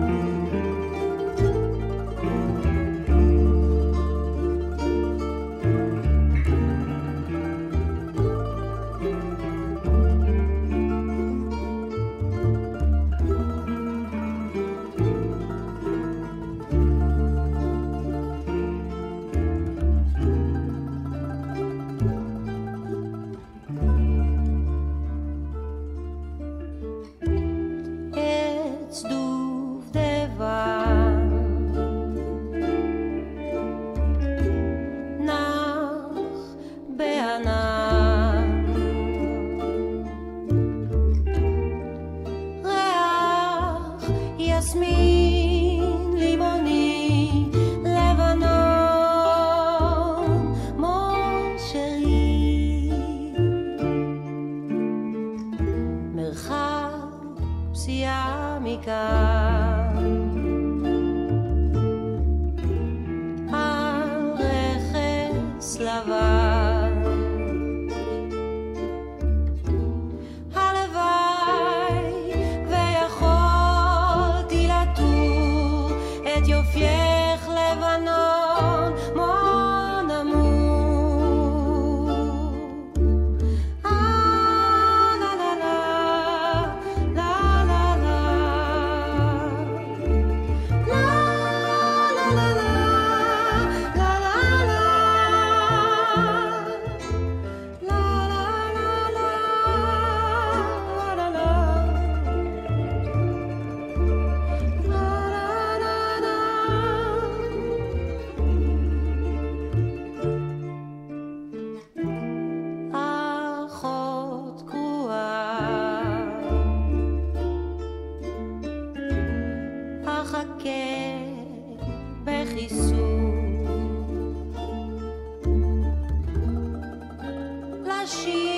she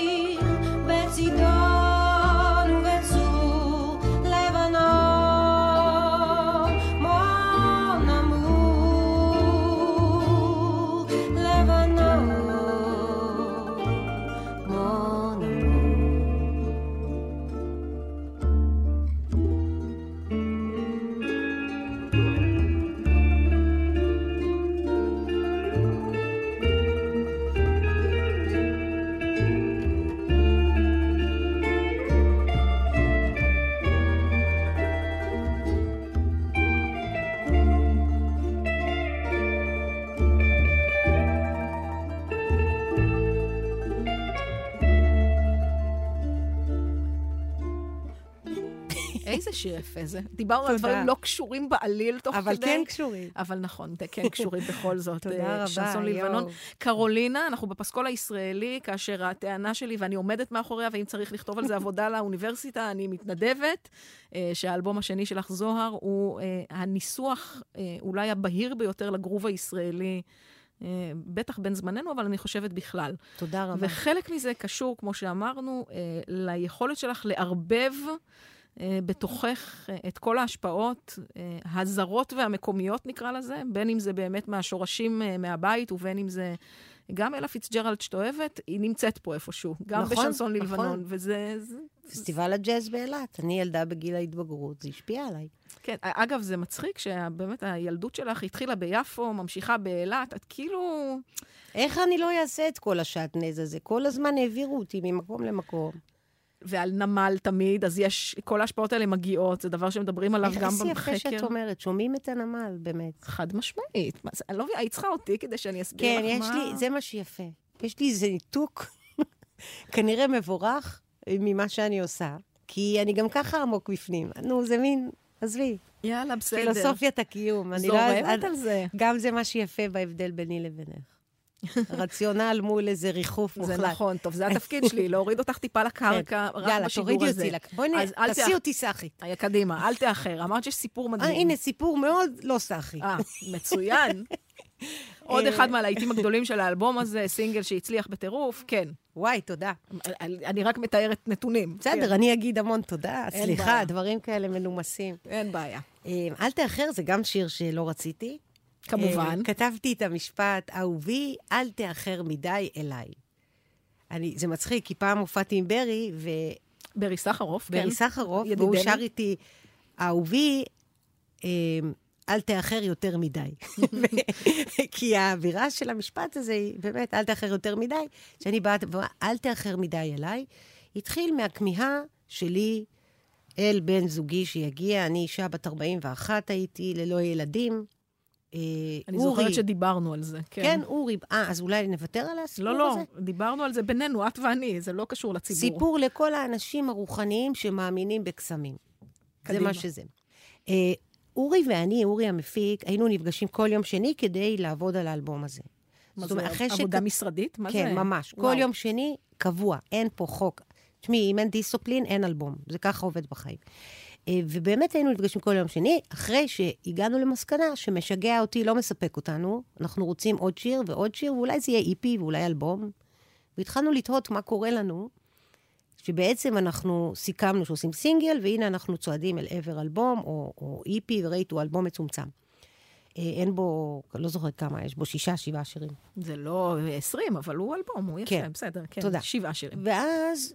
יפה זה. דיברנו על דברים לא קשורים בעליל תוך אבל כדי. אבל כן קשורים. אבל נכון, כן קשורים בכל זאת. תודה אה, רבה, לבנון. קרולינה, אנחנו בפסקול הישראלי, כאשר הטענה שלי, ואני עומדת מאחוריה, ואם צריך לכתוב על זה עבודה לאוניברסיטה, אני מתנדבת, אה, שהאלבום השני שלך, זוהר, הוא אה, הניסוח אולי הבהיר ביותר לגרוב הישראלי. בטח בין זמננו, אבל אני חושבת בכלל. תודה רבה. וחלק מזה קשור, כמו שאמרנו, ליכולת שלך לערבב בתוכך את כל ההשפעות הזרות והמקומיות, נקרא לזה, בין אם זה באמת מהשורשים מהבית ובין אם זה... גם אלה פיצג'רלד שאת אוהבת, היא נמצאת פה איפשהו, גם נכון, בשנסון נכון. ללבנון, וזה... זה... פסטיבל הג'אז באילת, אני ילדה בגיל ההתבגרות, זה השפיע עליי. כן, אגב, זה מצחיק שבאמת הילדות שלך התחילה ביפו, ממשיכה באילת, את כאילו... איך אני לא אעשה את כל השעטנז הזה? כל הזמן העבירו אותי ממקום למקום. ועל נמל תמיד, אז יש, כל ההשפעות האלה מגיעות, זה דבר שמדברים עליו גם במחקר. איך איזה יפה שאת אומרת, שומעים את הנמל, באמת. חד משמעית. מה, זה, אני לא מבינה, היית צריכה אותי כדי שאני אסביר כן, לך מה... כן, יש לי, זה מה שיפה. יש לי איזה ניתוק, כנראה מבורך, ממה שאני עושה, כי אני גם ככה עמוק בפנים. נו, זה מין, עזבי. יאללה, בסדר. פילוסופיית הקיום. זורמת לא, על זה. גם זה מה שיפה בהבדל ביני לבינך. רציונל מול איזה ריחוף מוחלט. זה נכון, טוב, זה התפקיד שלי, להוריד אותך טיפה לקרקע, כן. רק בשידור הזה. יאללה, תורידי אותי, בואי תעשי אותי סאחית. קדימה, אל תאחר. אמרת שיש סיפור מדהים. אה, הנה, סיפור מאוד לא סאחי. אה, מצוין. עוד אחד מהלהיטים הגדולים של האלבום הזה, סינגל שהצליח בטירוף, כן. וואי, תודה. אני רק מתארת נתונים. בסדר, כן. אני אגיד המון תודה. סליחה, דברים כאלה מנומסים. אין בעיה. אה, אל תאחר, זה גם שיר שלא רציתי. כמובן. Uh, כתבתי את המשפט, אהובי, אל תאחר מדי אליי. אני, זה מצחיק, כי פעם הופעתי עם ברי, ו... ברי סחרוף, כן. ברי סחרוף, והוא שר איתי, אהובי, uh, אל תאחר יותר מדי. כי האווירה של המשפט הזה היא באמת, אל תאחר יותר מדי. כשאני באת אל תאחר מדי אליי, התחיל מהכמיהה שלי אל בן זוגי שיגיע. אני אישה בת 41 הייתי, ללא ילדים. אה, אני אורי. זוכרת שדיברנו על זה, כן. כן, אורי. אה, אז אולי נוותר על הסיפור לא, לא, הזה? לא, לא, דיברנו על זה בינינו, את ואני, זה לא קשור לציבור. סיפור לכל האנשים הרוחניים שמאמינים בקסמים. קדימה. זה מה שזה. אה, אורי ואני, אורי המפיק, היינו נפגשים כל יום שני כדי לעבוד על האלבום הזה. מה זה, עבודה שת... משרדית? מה כן, זה? כן, ממש. וואו. כל יום שני, קבוע, אין פה חוק. תשמעי, אם אין דיסופלין, אין אלבום. זה ככה עובד בחיים. אה, ובאמת היינו נפגשים כל יום שני, אחרי שהגענו למסקנה שמשגע אותי, לא מספק אותנו, אנחנו רוצים עוד שיר ועוד שיר, ואולי זה יהיה איפי ואולי אלבום. והתחלנו לתהות מה קורה לנו, שבעצם אנחנו סיכמנו שעושים סינגל, והנה אנחנו צועדים אל עבר אלבום, או, או איפי, וראיתו אלבום מצומצם. אה, אין בו, לא זוכרת כמה, יש בו שישה, שבעה שירים. זה לא עשרים, אבל הוא אלבום, הוא יפה, כן. בסדר, כן. תודה. שבעה שירים. ואז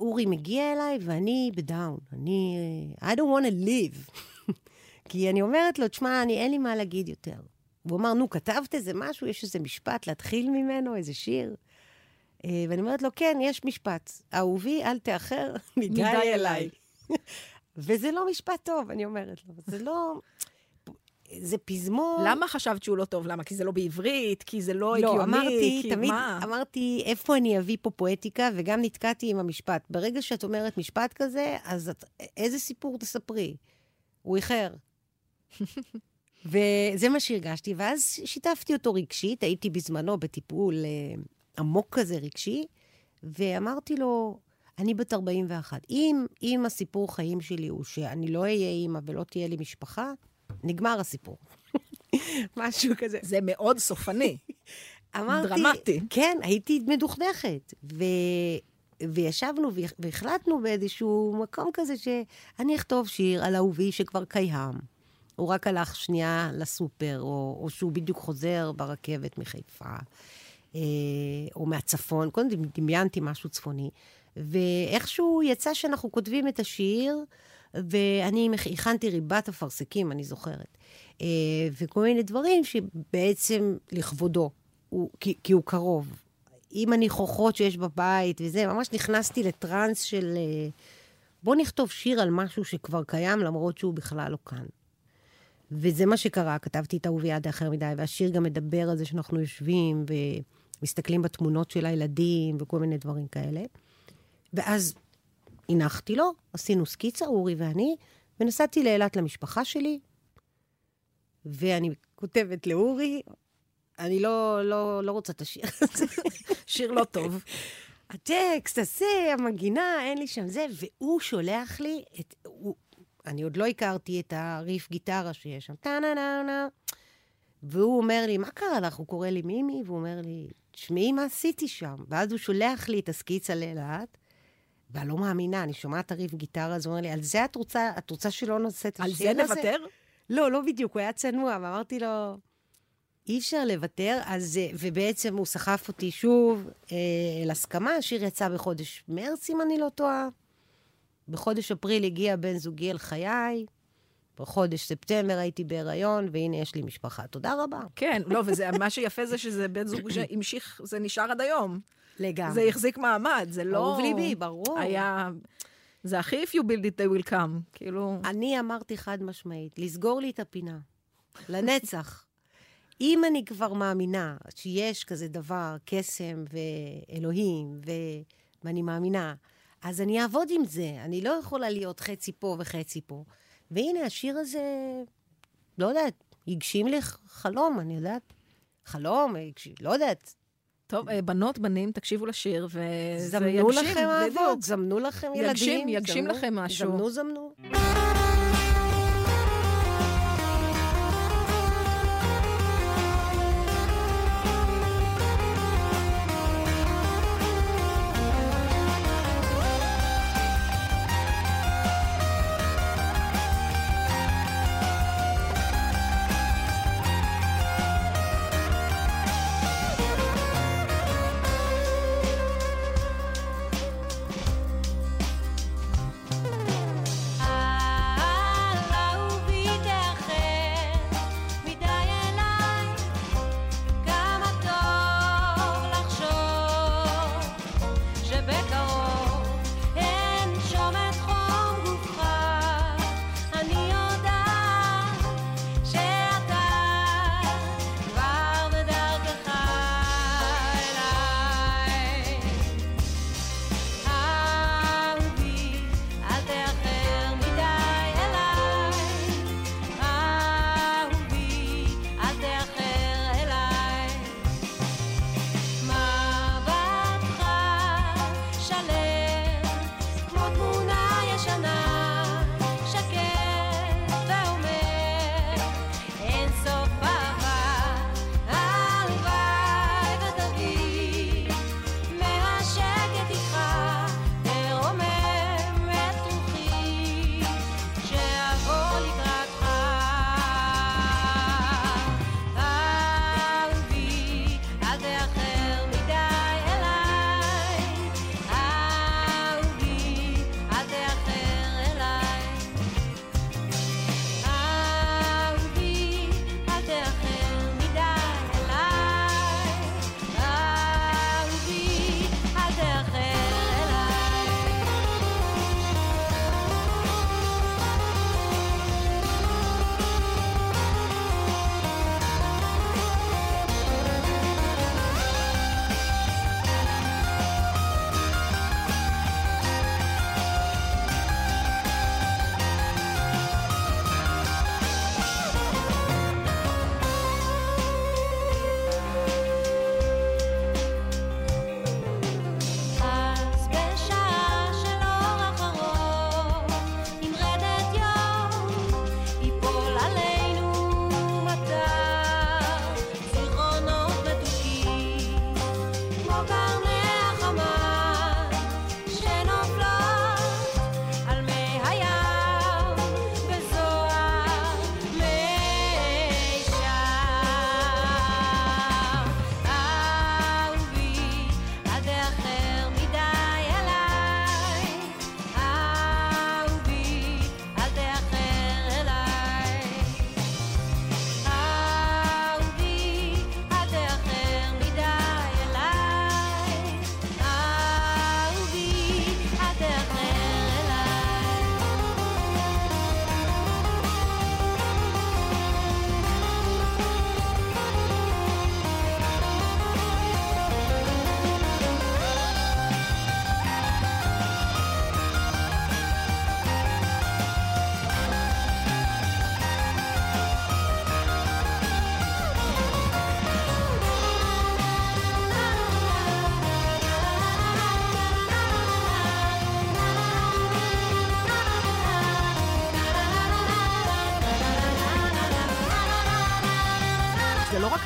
אורי מגיע אליי ואני בדאון. אני... I don't want to live. כי אני אומרת לו, תשמע, אני, אין לי מה להגיד יותר. הוא אמר, נו, כתבת איזה משהו? יש איזה משפט להתחיל ממנו, איזה שיר? אה, ואני אומרת לו, כן, יש משפט. אהובי, אל תאחר מדי אליי. וזה לא משפט טוב, אני אומרת לו. זה לא... זה פזמון... למה חשבת שהוא לא טוב? למה? כי זה לא בעברית? כי זה לא, לא הגיוני? לא, אמרתי, כי תמיד מה? אמרתי, איפה אני אביא פה פואטיקה, וגם נתקעתי עם המשפט. ברגע שאת אומרת משפט כזה, אז את, איזה סיפור תספרי? הוא איחר. וזה מה שהרגשתי, ואז שיתפתי אותו רגשית, הייתי בזמנו בטיפול אה, עמוק כזה רגשי, ואמרתי לו, אני בת 41. אם, אם הסיפור חיים שלי הוא שאני לא אהיה אימא ולא תהיה לי משפחה, נגמר הסיפור. משהו כזה. זה מאוד סופני. אמרתי... דרמטי. כן, הייתי מדוכדכת. ו... וישבנו והחלטנו באיזשהו מקום כזה שאני אכתוב שיר על אהובי שכבר קיים. הוא רק הלך שנייה לסופר, או, או שהוא בדיוק חוזר ברכבת מחיפה, אה, או מהצפון. קודם דמיינתי משהו צפוני. ואיכשהו יצא שאנחנו כותבים את השיר, ואני הכנתי ריבת אפרסקים, אני זוכרת. אה, וכל מיני דברים שבעצם לכבודו, הוא, כי, כי הוא קרוב. עם הניחוחות שיש בבית וזה, ממש נכנסתי לטראנס של אה, בוא נכתוב שיר על משהו שכבר קיים, למרות שהוא בכלל לא כאן. וזה מה שקרה, כתבתי את אהובי עד האחר מדי, והשיר גם מדבר על זה שאנחנו יושבים ומסתכלים בתמונות של הילדים וכל מיני דברים כאלה. ואז הנחתי לו, עשינו סקיצה, אורי ואני, ונסעתי לאילת למשפחה שלי, ואני כותבת לאורי, אני לא, לא, לא רוצה את השיר הזה. שיר לא טוב. הטקסט, הזה, המגינה, אין לי שם זה, והוא שולח לי את... הוא, אני עוד לא הכרתי את הריף גיטרה שיש שם, טה נה נה נה והוא אומר לי, מה קרה לך? הוא קורא לי מימי, והוא אומר לי, תשמעי מה עשיתי שם. ואז הוא שולח לי את הסקיצה לאילת, ואני לא מאמינה, אני שומעת את הריף גיטרה, אז הוא אומר לי, על זה את רוצה, את רוצה שלא נעשה את השיר הזה? על זה נוותר? לא, לא בדיוק, הוא היה צנוע, ואמרתי לו, אי אפשר לוותר, אז, ובעצם הוא סחף אותי שוב אה, אל הסכמה, השיר יצא בחודש מרץ, אם אני לא טועה. בחודש אפריל הגיע בן זוגי אל חיי, בחודש ספטמבר הייתי בהיריון, והנה יש לי משפחה. תודה רבה. כן, לא, ומה שיפה זה שזה בן זוג שהמשיך, זה נשאר עד היום. לגמרי. זה החזיק מעמד, זה לא... אהוב ליבי, ברור. היה... זה הכי If you build it, they will come, כאילו... אני אמרתי חד משמעית, לסגור לי את הפינה. לנצח. אם אני כבר מאמינה שיש כזה דבר, קסם ואלוהים, ו... ואני מאמינה, אז אני אעבוד עם זה. אני לא יכולה להיות חצי פה וחצי פה. והנה, השיר הזה, לא יודעת, הגשים לי חלום, אני יודעת. חלום, הגשים, לא יודעת. טוב, אה, בנות, בנים, תקשיבו לשיר, וזה יגשים. זמנו לכם אהבות, זמנו לכם ילדים. יגשים, יגשים לכם משהו. זמנו, זמנו.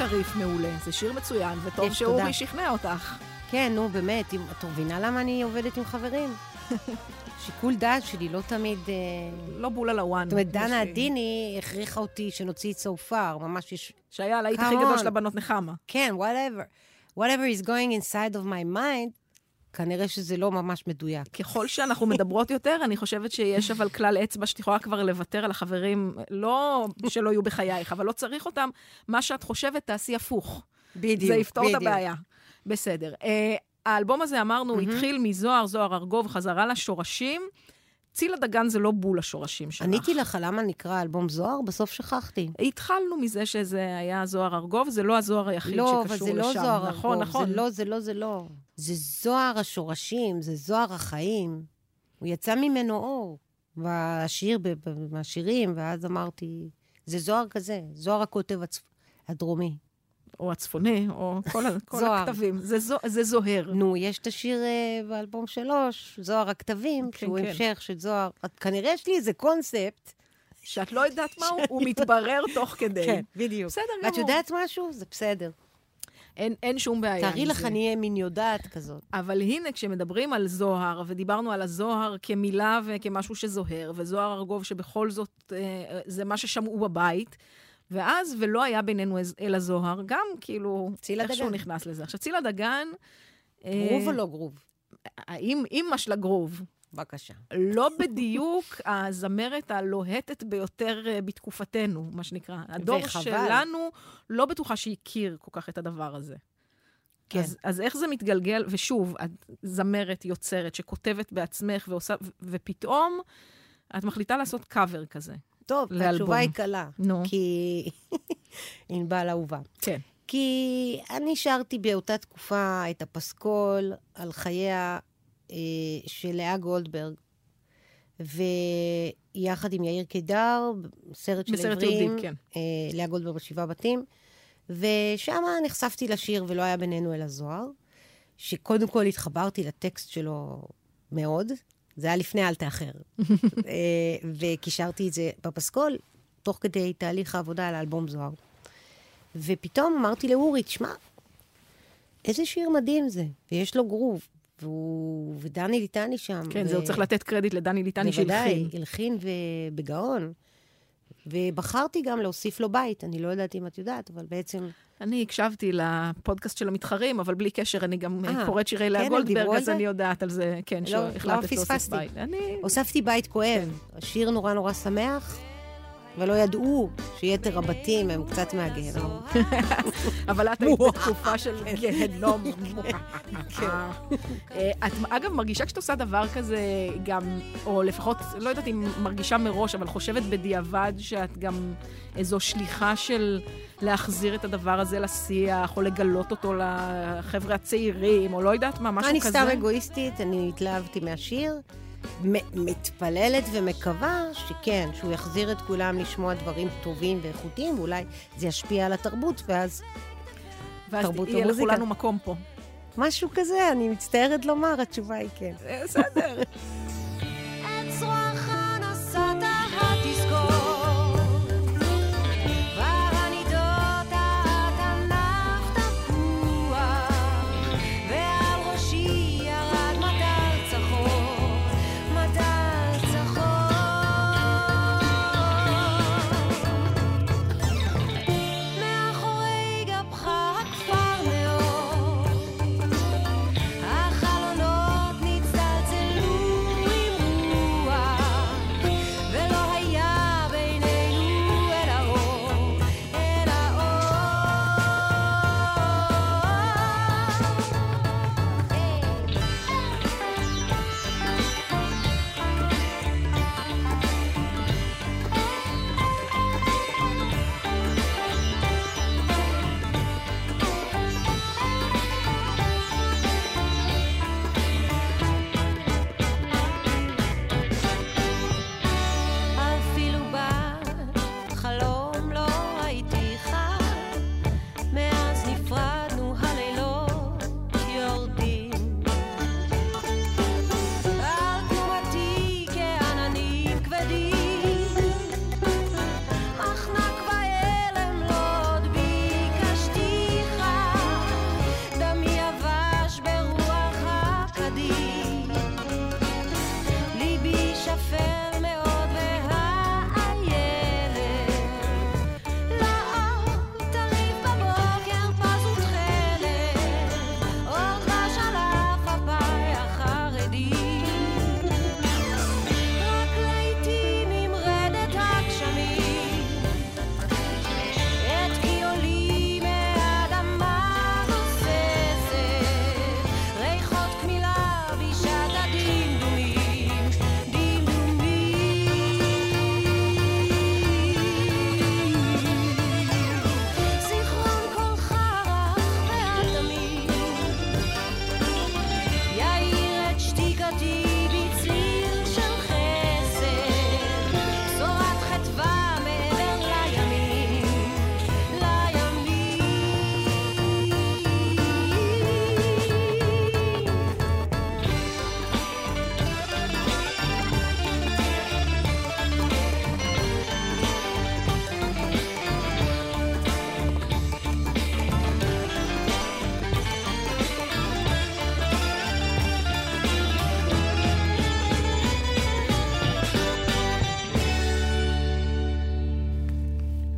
רק הריף מעולה, זה שיר מצוין, וטוב שאורי שכנע אותך. כן, נו, באמת, את מבינה למה אני עובדת עם חברים? שיקול דעת שלי לא תמיד... אה, לא בול על הוואן. זאת אומרת, דנה עדיני הכריחה אותי שנוציא את סופר, ממש יש... שהיה הלהיט הכי גדול של הבנות נחמה. כן, whatever. whatever is going inside of my mind, כנראה שזה לא ממש מדויק. ככל שאנחנו מדברות יותר, אני חושבת שיש אבל כלל אצבע שאת יכולה כבר לוותר על החברים, לא שלא יהיו בחייך, אבל לא צריך אותם. מה שאת חושבת, תעשי הפוך. בדיוק, זה יפתור בדיוק. את הבעיה. בסדר. Uh, האלבום הזה, אמרנו, mm-hmm. התחיל מזוהר, זוהר ארגוב, חזרה לשורשים. צילה דגן זה לא בול השורשים שלך. עניתי לך למה נקרא אלבום זוהר, בסוף שכחתי. התחלנו מזה שזה היה זוהר ארגוב, זה לא הזוהר היחיד לא, שקשור לשם. לא, אבל זה לא זוהר נכון, ארגוב. נכון. זה לא, זה לא, זה לא. זה זוהר השורשים, זה זוהר החיים. הוא יצא ממנו אור. והשיר, מהשירים, ואז אמרתי, זה זוהר כזה, זוהר הכותב הצ... הדרומי. או הצפוני, או כל, כל הכתבים. זה, זו, זה זוהר. נו, יש את השיר uh, באלבום שלוש, זוהר הכתבים, כן, שהוא כן. המשך של זוהר. כנראה יש לי איזה קונספט. שאת לא יודעת מהו, הוא מתברר תוך כדי. כן, בדיוק. בסדר גמור. ואת יודעת משהו? זה בסדר. אין, אין שום בעיה. תארי לך, אני אהיה מין יודעת כזאת. אבל הנה, כשמדברים על זוהר, ודיברנו על הזוהר כמילה וכמשהו שזוהר, וזוהר ארגוב שבכל זאת אה, זה מה ששמעו בבית, ואז, ולא היה בינינו אלא זוהר, גם כאילו, איכשהו נכנס לזה. עכשיו, צילה דגן... גרוב אה, או לא גרוב? האם אימא של הגרוב. בבקשה. לא בדיוק הזמרת הלוהטת ביותר אה, בתקופתנו, מה שנקרא. הדור וחבל. שלנו, לא בטוחה שהכיר כל כך את הדבר הזה. כן. אז, אז איך זה מתגלגל? ושוב, את זמרת, יוצרת, שכותבת בעצמך ועושה, ופתאום את מחליטה לעשות קאבר כזה. טוב, התשובה היא קלה. נו. כי... ענבל אהובה. כן. כי אני שרתי באותה תקופה את הפסקול על חייה אה, של לאה גולדברג, ויחד עם יאיר קידר, סרט של עברים, כן. אה, לאה גולדברג בשבעה בתים, ושם נחשפתי לשיר ולא היה בינינו אלא זוהר, שקודם כל התחברתי לטקסט שלו מאוד, זה היה לפני אל תאחר. אה, וקישרתי את זה בפסקול, תוך כדי תהליך העבודה על האלבום זוהר. ופתאום אמרתי לאורי, תשמע, איזה שיר מדהים זה, ויש לו גרוב. והוא, ודני ליטני שם. כן, ו... זהו, צריך לתת קרדיט לדני ליטני שהלחין. בוודאי, הלחין ובגאון. ובחרתי גם להוסיף לו בית, אני לא יודעת אם את יודעת, אבל בעצם... אני הקשבתי לפודקאסט של המתחרים, אבל בלי קשר, אני גם 아, אה, קוראת שירי לאה כן, גולדברג, אז אני יודעת על זה, כן, לא, שהחלטת לא להוסיף בית. אני... הוספתי בית כואב, כן. השיר נורא נורא שמח. ולא ידעו שיתר הבתים הם קצת מהגיהנום. אבל את היית בתקופה של גיהנום. כן. אה, את, אגב, מרגישה כשאת עושה דבר כזה, גם, או לפחות, לא יודעת אם מרגישה מראש, אבל חושבת בדיעבד שאת גם איזו שליחה של להחזיר את הדבר הזה לשיח, או לגלות אותו לחבר'ה הצעירים, או לא יודעת מה, משהו כזה? אני סתם אגואיסטית, אני התלהבתי מהשיר. מתפללת ומקווה שכן, שהוא יחזיר את כולם לשמוע דברים טובים ואיכותיים, ואולי זה ישפיע על התרבות, ואז, ואז תרבות ומוזיקה. ואז יהיה לכולנו מקום פה. משהו כזה, אני מצטערת לומר, התשובה היא כן. בסדר.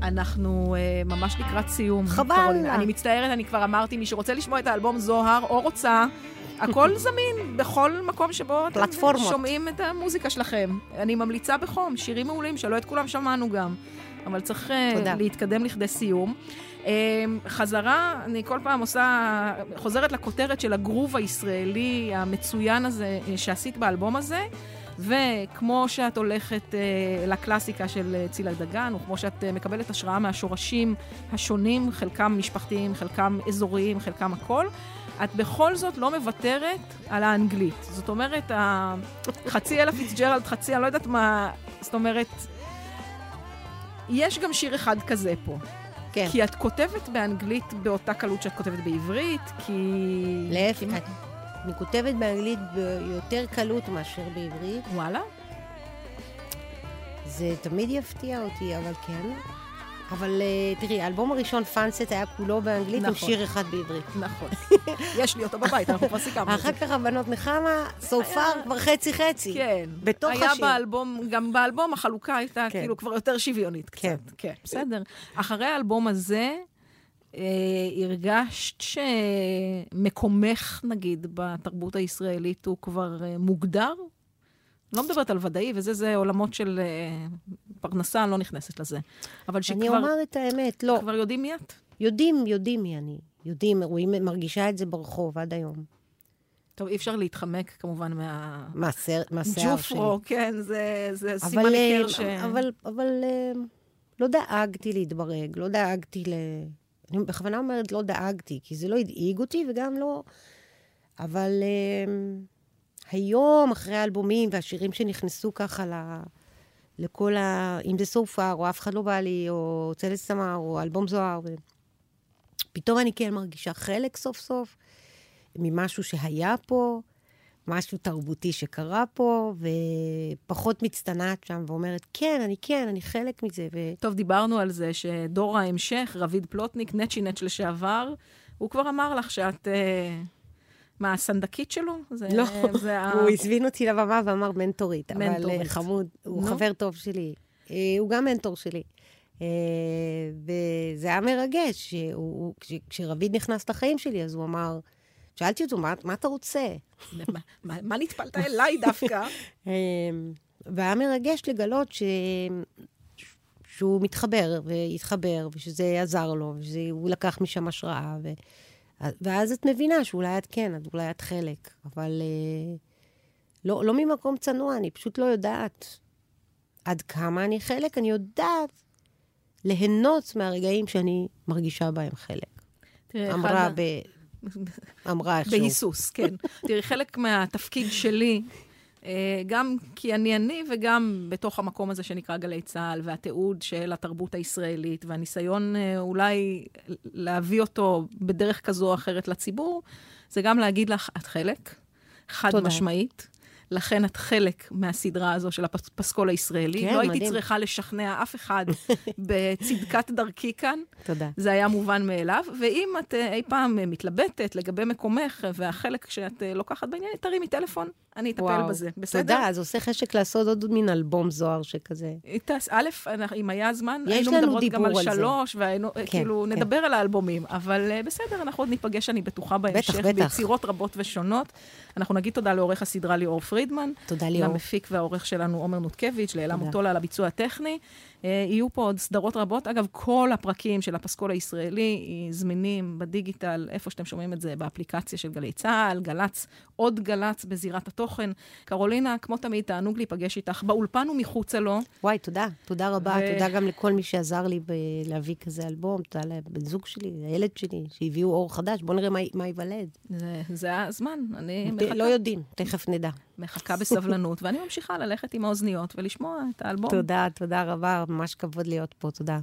אנחנו uh, ממש לקראת סיום. חבל. קרולינה. אני מצטערת, אני כבר אמרתי, מי שרוצה לשמוע את האלבום זוהר או רוצה, הכל זמין בכל מקום שבו אתם שומעים את המוזיקה שלכם. אני ממליצה בחום, שירים מעולים שלא את כולם שמענו גם. אבל צריך תודה. להתקדם לכדי סיום. חזרה, אני כל פעם עושה, חוזרת לכותרת של הגרוב הישראלי המצוין הזה שעשית באלבום הזה. וכמו שאת הולכת אה, לקלאסיקה של אה, צילה דגן, או כמו שאת אה, מקבלת השראה מהשורשים השונים, חלקם משפחתיים, חלקם אזוריים, חלקם הכל, את בכל זאת לא מוותרת על האנגלית. זאת אומרת, חצי אלה פיצג'רלד, חצי, אני לא יודעת מה, זאת אומרת, יש גם שיר אחד כזה פה. כן. כי את כותבת באנגלית באותה קלות שאת כותבת בעברית, כי... להפך, כי... אני כותבת באנגלית ביותר קלות מאשר בעברית. וואלה? זה תמיד יפתיע אותי, אבל כן. אבל uh, תראי, האלבום הראשון, פאנסט, היה כולו באנגלית, נכון. עם שיר אחד בעברית. נכון. יש לי אותו בבית, אנחנו כבר סיכמנו אחר כך הבנות נחמה, סופר כבר חצי-חצי. כן. בתוך השיר. היה באלבום, גם באלבום החלוקה הייתה כן. כאילו כבר יותר שוויונית קצת. כן. כן, בסדר. אחרי האלבום הזה, אה, הרגשת שמקומך, נגיד, בתרבות הישראלית הוא כבר אה, מוגדר? לא מדברת על ודאי, וזה, זה עולמות של אה, פרנסה, אני לא נכנסת לזה. אבל שכבר... אני אומר את האמת, לא. כבר יודעים מי את? יודעים, יודעים מי אני. יודעים, רואים, מרגישה את זה ברחוב עד היום. טוב, אי אפשר להתחמק כמובן מה... מהשיער שלי. ג'ופרו, כן, זה, זה סימן היכר ש... אבל, אבל לא דאגתי להתברג, לא דאגתי ל... אני בכוונה אומרת לא דאגתי, כי זה לא הדאיג אותי וגם לא... אבל uh, היום, אחרי האלבומים והשירים שנכנסו ככה ל... לכל ה... אם זה סופר, או אף אחד לא בא לי, או צלס סמר, או אלבום זוהר, ו... פתאום אני כן מרגישה חלק סוף סוף ממשהו שהיה פה, משהו תרבותי שקרה פה, ופחות מצטנעת שם ואומרת, כן, אני כן, אני חלק מזה. ו... טוב, דיברנו על זה שדור ההמשך, רביד פלוטניק, נצ'י נץ' לשעבר, הוא כבר אמר לך שאת... אה, מה, הסנדקית שלו? זה, לא, זה הוא הזמין אותי לבמה ואמר מנטורית, מנטורית. אבל חמוד, הוא no. חבר טוב שלי. אה, הוא גם מנטור שלי. אה, וזה היה מרגש, כשרביד נכנס לחיים שלי, אז הוא אמר, שאלתי אותו, מה, מה אתה רוצה? מה, מה, מה נטפלת אליי דווקא? אמ, והיה מרגש לגלות ש... שהוא מתחבר והתחבר, ושזה עזר לו, ושהוא לקח משם השראה. ו... ואז את מבינה שאולי את כן, אולי את חלק, אבל אה, לא, לא ממקום צנוע, אני פשוט לא יודעת עד כמה אני חלק, אני יודעת ליהנות מהרגעים שאני מרגישה בהם חלק. תראה, אמרה ב... אמרה איכשהו. בהיסוס, כן. תראי, חלק מהתפקיד שלי, אה, גם כי אני אני וגם בתוך המקום הזה שנקרא גלי צה"ל, והתיעוד של התרבות הישראלית, והניסיון אה, אולי להביא אותו בדרך כזו או אחרת לציבור, זה גם להגיד לך, את חלק, חד תודה. משמעית. לכן את חלק מהסדרה הזו של הפסקול הישראלי. כן, לא מדהים. הייתי צריכה לשכנע אף אחד בצדקת דרכי כאן. תודה. זה היה מובן מאליו. ואם את אה, אי פעם אה, מתלבטת לגבי מקומך והחלק שאת אה, לוקחת בעניין, תרימי טלפון, אני אטפל וואו. בזה, בסדר? תודה, אז עושה חשק לעשות עוד מין אלבום זוהר שכזה. תס, א', אם היה זמן, היינו מדברות גם על, על שלוש, והיינו, כן, כאילו, כן. נדבר על האלבומים. אבל בסדר, אנחנו עוד ניפגש, אני בטוחה, בהמשך, בטח, בטח. ביצירות רבות ושונות. אנחנו נגיד תודה לעורך הסדרה ליאור פרידמן. תודה ליאור. למפיק והעורך שלנו עומר נותקביץ', לאלה מוטולה על הביצוע הטכני. אה, יהיו פה עוד סדרות רבות. אגב, כל הפרקים של הפסקול הישראלי זמינים בדיגיטל, איפה שאתם שומעים את זה, באפליקציה של גלי צה"ל, גל"צ, עוד גל"צ בזירת התוכן. קרולינה, כמו תמיד, תענוג להיפגש איתך באולפן ומחוצה לו. וואי, תודה. תודה רבה. ו... תודה גם לכל מי שעזר לי להביא כזה אלבום. תודה לבן זוג שלי, לילד שלי, שהביאו אור חדש. בואו נראה מה, מה ייוולד. זה, זה הזמן. אני מחכה. לא יודעים, תכף נדע. מחכה בסבלנות, ואני ממשיכה ללכת עם האוזניות ולשמוע את האלבום. תודה, תודה רבה. משהו כבוד להיות פה, תודה.